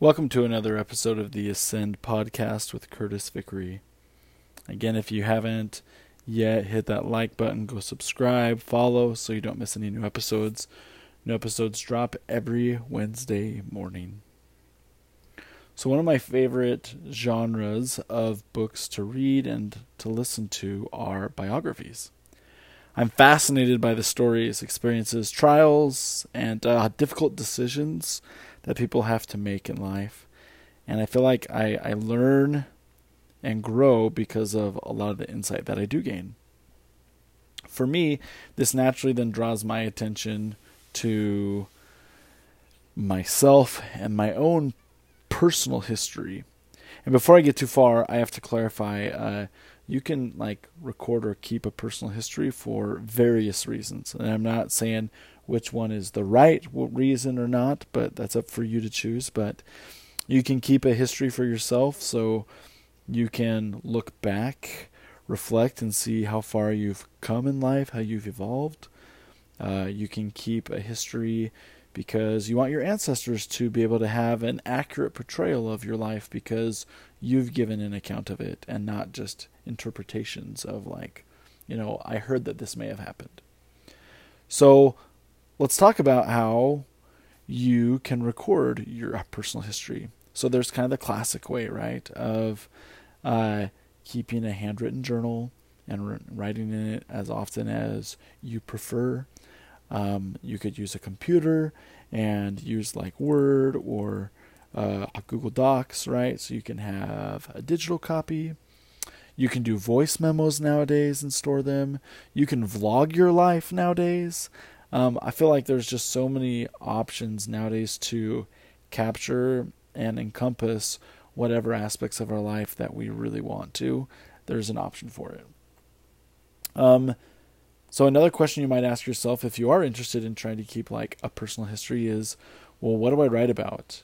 Welcome to another episode of the Ascend podcast with Curtis Vickery. Again, if you haven't yet, hit that like button, go subscribe, follow so you don't miss any new episodes. New episodes drop every Wednesday morning. So, one of my favorite genres of books to read and to listen to are biographies. I'm fascinated by the stories, experiences, trials, and uh, difficult decisions that people have to make in life. And I feel like I, I learn and grow because of a lot of the insight that I do gain. For me, this naturally then draws my attention to myself and my own personal history. And before I get too far, I have to clarify uh, you can like record or keep a personal history for various reasons. And I'm not saying which one is the right reason or not, but that's up for you to choose. But you can keep a history for yourself so you can look back, reflect, and see how far you've come in life, how you've evolved. Uh, you can keep a history because you want your ancestors to be able to have an accurate portrayal of your life because you've given an account of it and not just interpretations of like you know i heard that this may have happened so let's talk about how you can record your personal history so there's kind of the classic way right of uh, keeping a handwritten journal and writing in it as often as you prefer um, you could use a computer and use like Word or uh, Google Docs, right? So you can have a digital copy. You can do voice memos nowadays and store them. You can vlog your life nowadays. Um, I feel like there's just so many options nowadays to capture and encompass whatever aspects of our life that we really want to. There's an option for it. Um, so another question you might ask yourself if you are interested in trying to keep like a personal history is, well, what do I write about?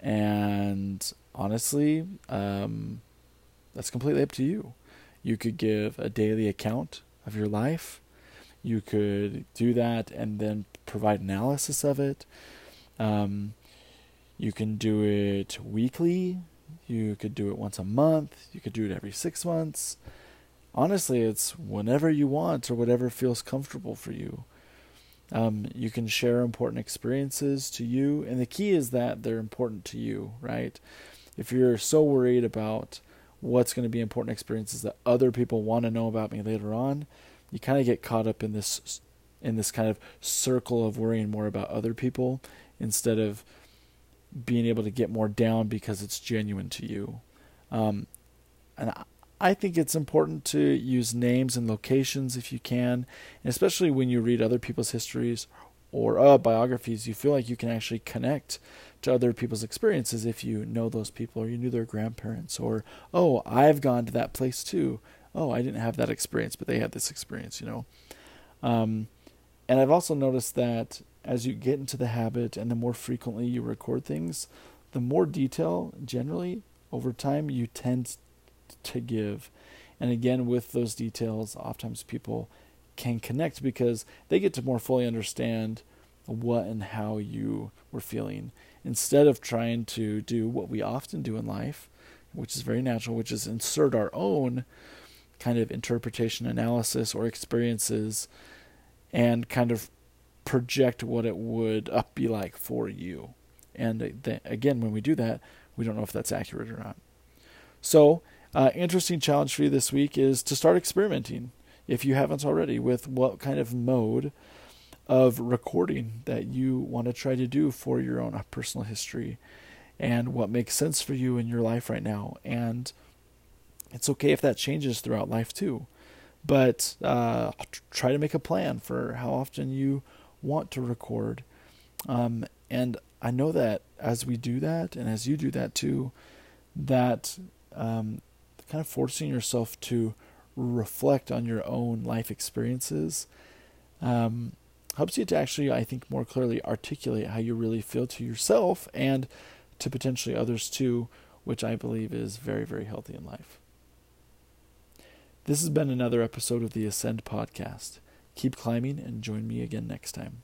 And honestly, um, that's completely up to you. You could give a daily account of your life. You could do that and then provide analysis of it. Um, you can do it weekly. You could do it once a month. You could do it every six months honestly, it's whenever you want or whatever feels comfortable for you. Um, you can share important experiences to you, and the key is that they're important to you, right? If you're so worried about what's going to be important experiences that other people want to know about me later on, you kind of get caught up in this in this kind of circle of worrying more about other people instead of being able to get more down because it's genuine to you. Um, and I think it's important to use names and locations if you can, and especially when you read other people's histories or uh, biographies, you feel like you can actually connect to other people's experiences if you know those people or you knew their grandparents or oh, I've gone to that place too. Oh, I didn't have that experience, but they had this experience, you know. Um, and I've also noticed that as you get into the habit and the more frequently you record things, the more detail generally over time you tend to give. And again, with those details, oftentimes people can connect because they get to more fully understand what and how you were feeling instead of trying to do what we often do in life, which is very natural, which is insert our own kind of interpretation, analysis, or experiences and kind of project what it would up be like for you. And th- again, when we do that, we don't know if that's accurate or not. So, uh, interesting challenge for you this week is to start experimenting, if you haven't already, with what kind of mode of recording that you want to try to do for your own personal history and what makes sense for you in your life right now. And it's okay if that changes throughout life too. But uh, try to make a plan for how often you want to record. Um, and I know that as we do that, and as you do that too, that um, kind of forcing yourself to reflect on your own life experiences um, helps you to actually, I think, more clearly articulate how you really feel to yourself and to potentially others too, which I believe is very, very healthy in life. This has been another episode of the Ascend podcast. Keep climbing and join me again next time.